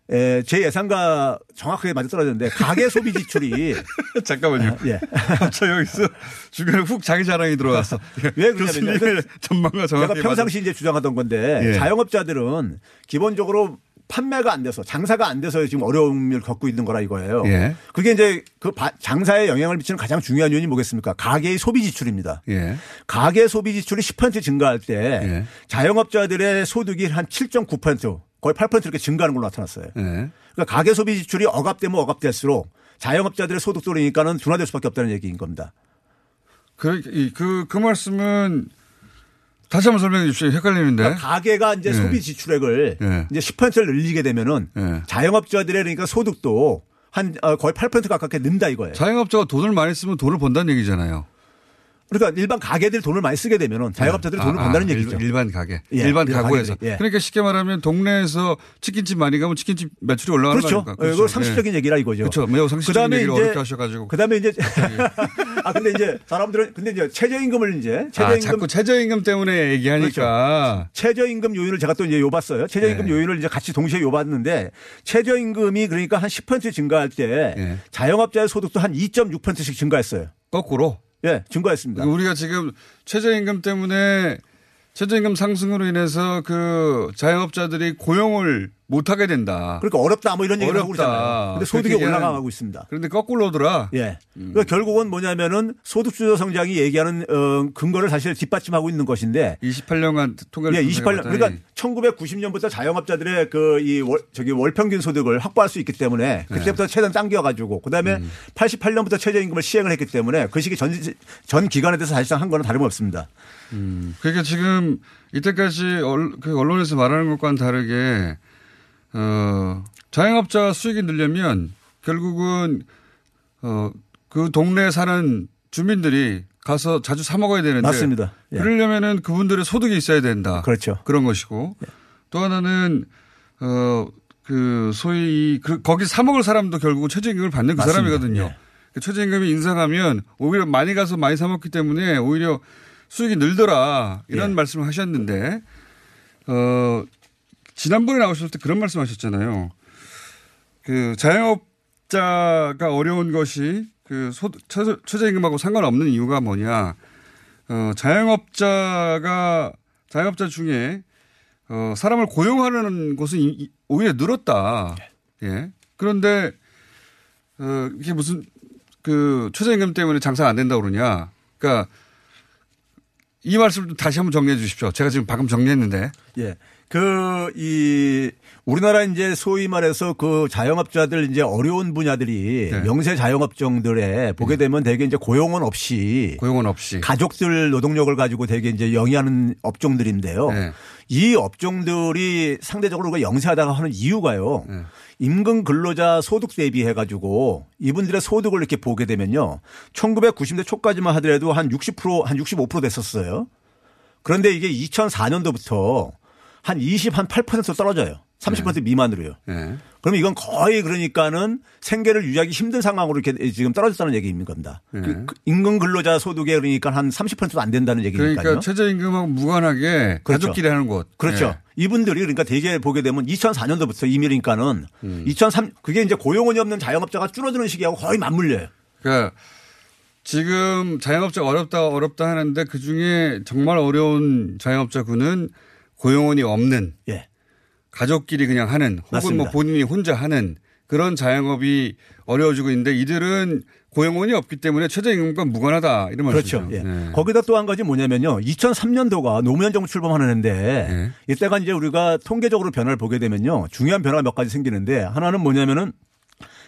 에, 제 예상과 정확하게 맞아 떨어졌는데 가계 소비 지출이 <laughs> 잠깐만요. 아, 예. <laughs> 저 여기서 중간에 훅 자기 자랑이 들어왔어. 왜 그러냐면요. 전망과 정확히 제가 평상시 이제 주장하던 건데 예. 자영업자들은 기본적으로 판매가 안 돼서 장사가 안 돼서 지금 어려움을 겪고 있는 거라 이거예요. 예. 그게 이제 그 바- 장사에 영향을 미치는 가장 중요한 요인이 뭐겠습니까? 가계의 소비 지출입니다. 예. 가계 소비 지출이 10% 증가할 때 자영업자들의 소득이 한 7.9% 거의 8% 이렇게 증가하는 걸로 나타났어요. 예. 그러니까 가계 소비 지출이 억압되면 억압될수록 자영업자들의 소득도 그러니까는 둔화될 수밖에 없다는 얘기인 겁니다. 그, 이- 그, 그 말씀은 다시 한번 설명해 주십시오. 헷갈리는데. 그러니까 가계가 이제 예. 소비 지출액을 예. 이제 10%를 늘리게 되면은 예. 자영업자들의 그러니까 소득도 한 어, 거의 8% 가깝게 는다 이거예요. 자영업자가 돈을 많이 쓰면 돈을 번다는 얘기잖아요. 그러니까 일반 가게들이 돈을 많이 쓰게 되면은 자영업자들이 아, 돈을 아, 번다는 일- 얘기죠. 일반 가게. 예, 일반 가구에서. 예. 그러니까 쉽게 말하면 동네에서 치킨집 많이 가면 치킨집 매출이 올라가는 그렇죠. 거니까. 예, 그거 상식적인 얘기라 이거죠. 그렇죠. 매우 상식적인 얘기를 이제- 어렵게 하셔가지고. 그다음에 이제 <laughs> 아 근데 이제 사람들은 근데 이제 최저임금을 이제 아, 최저임금 자꾸 최저임금 때문에 얘기하니까. 최저임금 요인을 제가 또 이제 요봤어요. 최저임금 네. 요인을 이제 같이 동시에 요봤는데 최저임금이 그러니까 한 10% 증가할 때 네. 자영업자의 소득도 한 2.6%씩 증가했어요. 거꾸로. 예, 증가했습니다. 우리가 지금 최저임금 때문에 최저임금 상승으로 인해서 그 자영업자들이 고용을 못 하게 된다. 그러니까 어렵다 뭐 이런 얘기를 하고. 그러잖아요. 근데 소득이 올라가고 있습니다. 그런데 거꾸로더라. 예. 그러니까 결국은 뭐냐면은 소득주도 성장이 얘기하는 어, 근거를 사실 뒷받침하고 있는 것인데 28년간 통계를 예, 28년 봤더니 그러니까 1990년부터 자영업자들의 그 이 저기 월 평균 소득을 확보할 수 있기 때문에 그때부터 최대한 당겨 가지고 그다음에 88년부터 최저임금을 시행을 했기 때문에 그 시기 전, 전 기간에 대해서 사실상 한 거는 다름없습니다. 음, 그러니까 지금 이때까지 얼, 그 언론에서 말하는 것과는 다르게 어, 자영업자 수익이 늘려면 결국은 어, 그 동네에 사는 주민들이 가서 자주 사 먹어야 되는데 맞습니다. 예. 그러려면은 그분들의 소득이 있어야 된다. 그렇죠. 그런 것이고 또 하나는 어, 그 소위 이그 거기 사 먹을 사람도 결국은 최저임금을 받는 그 맞습니다. 사람이거든요. 예. 그 최저임금이 인상하면 오히려 많이 가서 많이 사 먹기 때문에 오히려 수익이 늘더라 이런 예. 말씀을 하셨는데 어 지난번에 나오셨을 때 그런 말씀 하셨잖아요. 그 자영업자가 어려운 것이 그 소득 최저, 최저임금하고 상관없는 이유가 뭐냐. 어 자영업자가 자영업자 중에 어 사람을 고용하는 곳은 이- 이- 오히려 늘었다. 예. 그런데 어 이게 무슨 그 최저임금 때문에 장사가 안 된다고 그러냐. 그러니까 이 말씀을 좀 다시 한번 정리해 주십시오. 제가 지금 방금 정리했는데. 예. 그, 이, 우리나라 이제 소위 말해서 그 자영업자들 이제 어려운 분야들이 네. 영세 자영업종들에 보게 되면 대개 이제 고용원 없이 고용원 없이 가족들 노동력을 가지고 대개 이제 영위하는 업종들인데요. 네. 이 업종들이 상대적으로 우리가 영세하다가 하는 이유가요. 네. 임금 근로자 소득 대비해 가지고 이분들의 소득을 이렇게 보게 되면요. 1990년 초까지만 하더라도 한 60%, 한 65% 됐었어요. 그런데 이게 2004년도부터 한 20, 한 8% 떨어져요. 30% 미만으로요. 네. 그럼 이건 거의 그러니까는 생계를 유지하기 힘든 상황으로 이렇게 지금 떨어졌다는 얘기인 겁니다. 네. 그- 그 임금 근로자 소득에 그러니까 한 30%도 안 된다는 얘기니까요. 그러니까 최저임금하고 무관하게 그렇죠. 가족끼리 하는 곳. 그렇죠. 예. 이분들이 그러니까 대개 보게 되면 2004년도부터 이미니까는 음. 2003 그게 이제 고용원이 없는 자영업자가 줄어드는 시기하고 거의 맞물려요. 그러니까 지금 자영업자 어렵다 어렵다 하는데 그 중에 정말 어려운 자영업자군은 고용원이 없는 예. 가족끼리 그냥 하는 혹은 맞습니다. 뭐 본인이 혼자 하는 그런 자영업이 어려워지고 있는데 이들은 고용원이 없기 때문에 최저임금과 무관하다 이런 그렇죠. 말씀이죠. 예. 네. 거기다 또 한 가지 뭐냐면요. 2003년도가 노무현 정부 출범하는 해인데 네. 이때가 이제 우리가 통계적으로 변화를 보게 되면요. 중요한 변화가 몇 가지 생기는데 하나는 뭐냐면은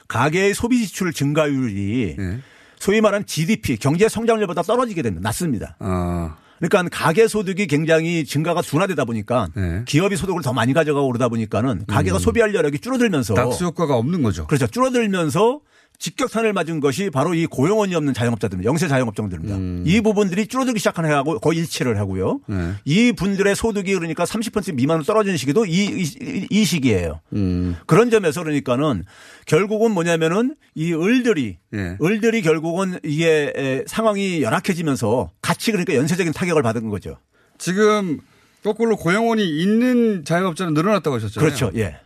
가계의 소비 지출 증가율이 네. 소위 말하는 GDP 경제 성장률보다 떨어지게 됩니다. 낮습니다. 아, 그러니까 가계 소득이 굉장히 증가가 둔화되다 보니까 네. 기업이 소득을 더 많이 가져가고 그러다 보니까는 가계가 음. 소비할 여력이 줄어들면서 낙수 효과가 없는 거죠. 그렇죠. 줄어들면서 직격탄을 맞은 것이 바로 이 고용원이 없는 자영업자들입니다. 영세 자영업종들입니다. 음. 이 부분들이 줄어들기 시작한 해하고 거의 일치를 하고요. 네. 이 분들의 소득이 그러니까 30% 미만으로 떨어지는 시기도 이, 이, 이 시기예요. 음. 그런 점에서 그러니까는 결국은 뭐냐면은 이 을들이 예. 을들이 결국은 이게 에, 상황이 열악해지면서 같이 그러니까 연쇄적인 타격을 받은 거죠. 지금 거꾸로 고용원이 있는 자영업자는 늘어났다고 하셨잖아요. 그렇죠. 예.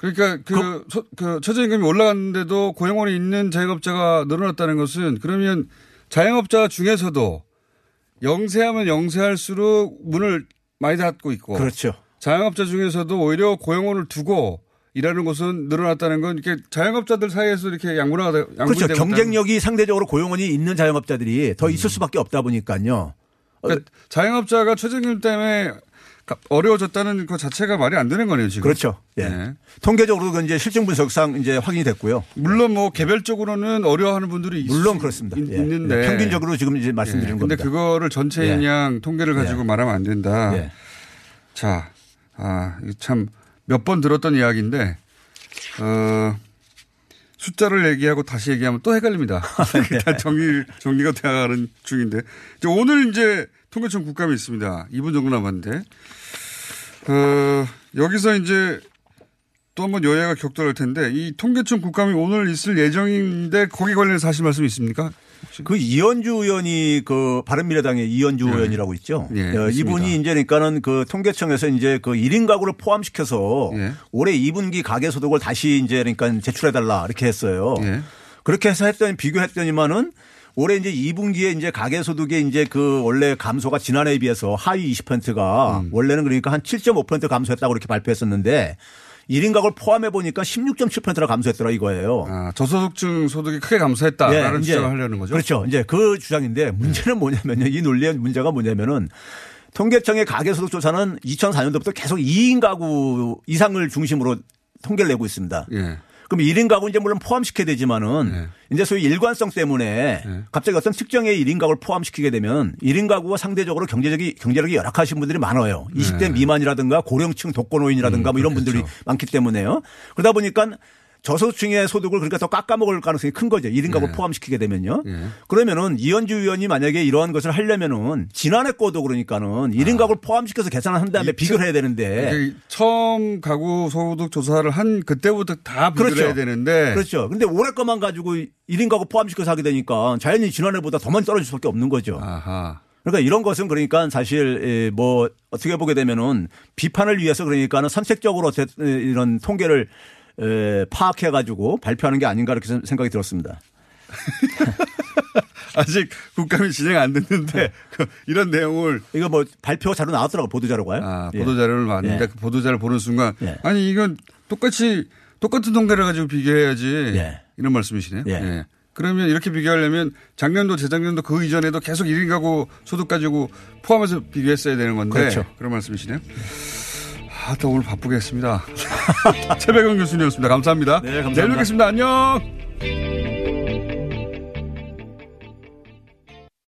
그러니까 그, 그, 그 최저임금이 올라갔는데도 고용원이 있는 자영업자가 늘어났다는 것은 그러면 자영업자 중에서도 영세하면 영세할수록 문을 많이 닫고 있고. 그렇죠. 자영업자 중에서도 오히려 고용원을 두고 일하는 곳은 늘어났다는 건 이렇게 자영업자들 사이에서 이렇게 양분화가 그렇죠. 경쟁력이 상대적으로 고용원이 있는 자영업자들이 더 있을 수밖에 없다 보니까요. 그러니까 자영업자가 최저임금 때문에 어려워졌다는 것 자체가 말이 안 되는 거네요, 지금. 그렇죠. 예. 네. 통계적으로 이제 실증 분석상 이제 확인이 됐고요. 물론 뭐 개별적으로는 어려워하는 분들이 물론 그렇습니다. 있, 예. 는데 평균적으로 지금 이제 말씀드리는 예. 겁니다. 근데 그거를 전체인양 예. 통계를 가지고 예. 말하면 안 된다. 예. 자, 아, 참 몇 번 들었던 이야기인데 어, 숫자를 얘기하고 다시 얘기하면 또 헷갈립니다. <laughs> <laughs> 다 정리, 정리가 되어가는 중인데. 오늘 이제 통계청 국감이 있습니다. 2분 정도 남았는데. 어, 여기서 이제 또 한번 여야가 격돌할 텐데 이 통계청 국감이 오늘 있을 예정인데 거기 관련해서 하실 말씀 있습니까? 혹시? 그 이현주 의원이 그 바른미래당의 이현주 네. 의원이라고 있죠. 네, 어, 이분이 이제 그러니까는 그 통계청에서 이제 그 1인 가구를 포함시켜서 네. 올해 2분기 가계 소득을 다시 이제 그러니까 제출해 달라 이렇게 했어요. 그렇게 해서 했더니 비교했더니만은 올해 이제 2분기에 이제 가계소득의 이제 그 원래 감소가 지난해에 비해서 하위 20%가 음. 원래는 그러니까 한 7.5% 감소했다고 이렇게 발표했었는데 1인 가구를 포함해 보니까 16.7%나 감소했더라 이거예요. 아, 저소득층 소득이 크게 감소했다라는 네, 주장을 하려는 거죠. 그렇죠. 이제 그 주장인데 문제는 뭐냐면요. 이 논리의 문제가 뭐냐면은 통계청의 가계소득 조사는 2004년도부터 계속 2인 가구 이상을 중심으로 통계를 내고 있습니다. 예. 그럼 1인 가구 이제 물론 포함시켜야 되지만은 네. 이제 소위 일관성 때문에 네. 갑자기 어떤 특정의 1인 가구를 포함시키게 되면 1인 가구가 상대적으로 경제적이 경제력이 열악하신 분들이 많아요. 20대 네. 미만이라든가 고령층 독거노인이라든가 음, 뭐 이런 분들이 그렇겠죠. 많기 때문에요. 그러다 보니까 저소득층의 소득을 그러니까 더 깎아먹을 가능성이 큰 거죠. 1인 가구 네. 포함시키게 되면요. 네. 그러면은 이현주 의원이 만약에 이러한 것을 하려면은 지난해 거도 그러니까는 1인 아. 가구를 포함시켜서 계산을 한 다음에 비교를 해야 되는데 처음 가구 소득 조사를 한 그때부터 다 비교를 그렇죠. 해야 되는데 그렇죠. 근데 올해 것만 가지고 1인 가구 포함시켜서 하게 되니까 자연히 지난해보다 더 많이 떨어질 수밖에 없는 거죠. 아하. 그러니까 이런 것은 그러니까 사실 뭐 어떻게 보게 되면은 비판을 위해서 그러니까는 선택적으로 이런 통계를 에, 파악해 가지고 발표하는 게 아닌가 이렇게 생각이 들었습니다. <laughs> 아직 국감이 진행 안 됐는데 네. <laughs> 그 이런 내용을 이거 뭐 발표 자료 나왔더라고 보도 자료가요. 아 보도 자료를 봤는데 예. 그 보도 자료 보는 순간 예. 아니 이건 똑같이 똑같은 통계를 가지고 비교해야지 예. 이런 말씀이시네요. 예. 예. 그러면 이렇게 비교하려면 작년도 재작년도 그 이전에도 계속 1인 가구 소득 가지고 포함해서 비교했어야 되는 건데 그렇죠. 그런 말씀이시네요. 하여튼 오늘 바쁘겠습니다. <laughs> 최백은 교수님이었습니다. 감사합니다. 네, 감사합니다. 내일 뵙겠습니다. 안녕!